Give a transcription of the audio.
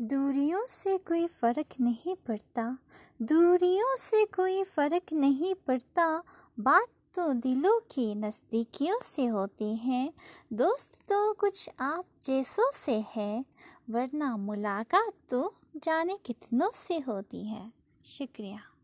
दूरियों से कोई फ़र्क नहीं पड़ता। दूरियों से कोई फ़र्क नहीं पड़ता। बात तो दिलों के नज़दीकियों से होती हैं। दोस्त तो कुछ आप जैसों से है, वरना मुलाकात तो जाने कितनों से होती है। शुक्रिया।